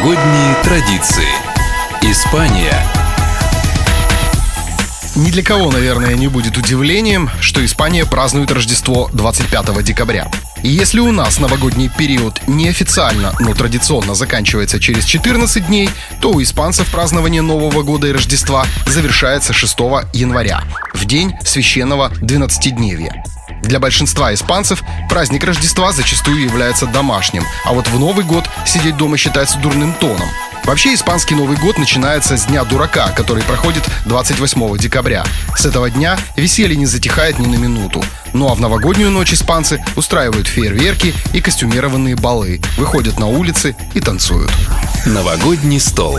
Новогодние традиции. Испания. Ни для кого, наверное, не будет удивлением, что Испания празднует Рождество 25 декабря. И если у нас новогодний период неофициально, но традиционно заканчивается через 14 дней, то у испанцев празднование Нового года и Рождества завершается 6 января, в день священного 12-дневья. Для большинства испанцев праздник Рождества зачастую является домашним, а вот в Новый год сидеть дома считается дурным тоном. Вообще, испанский Новый год начинается с Дня дурака, который проходит 28 декабря. С этого дня веселье не затихает ни на минуту. Ну а в новогоднюю ночь испанцы устраивают фейерверки и костюмированные балы, выходят на улицы и танцуют. Новогодний стол.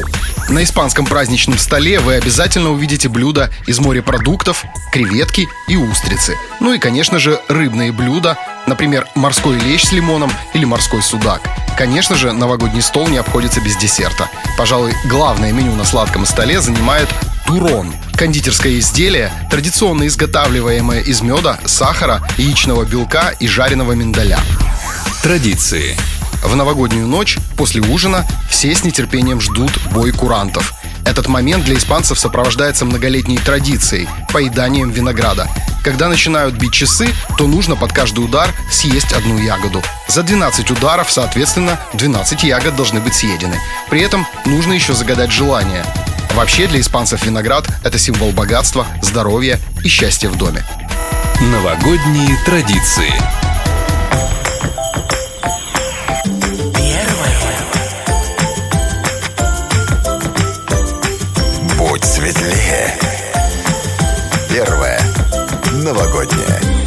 На испанском праздничном столе вы обязательно увидите блюда из морепродуктов, креветки и устрицы. Ну и, конечно же, рыбные блюда, например, морской лещ с лимоном или морской судак. Конечно же, новогодний стол не обходится без десерта. Пожалуй, главное меню на сладком столе занимает турон – кондитерское изделие, традиционно изготавливаемое из меда, сахара, яичного белка и жареного миндаля. Традиции. В новогоднюю ночь, после ужина, все с нетерпением ждут бой курантов. Этот момент для испанцев сопровождается многолетней традицией – поеданием винограда. Когда начинают бить часы, то нужно под каждый удар съесть одну ягоду. За 12 ударов, соответственно, 12 ягод должны быть съедены. При этом нужно еще загадать желание. Вообще для испанцев виноград – это символ богатства, здоровья и счастья в доме. Новогодние традиции. светлее. Первое. Новогоднее.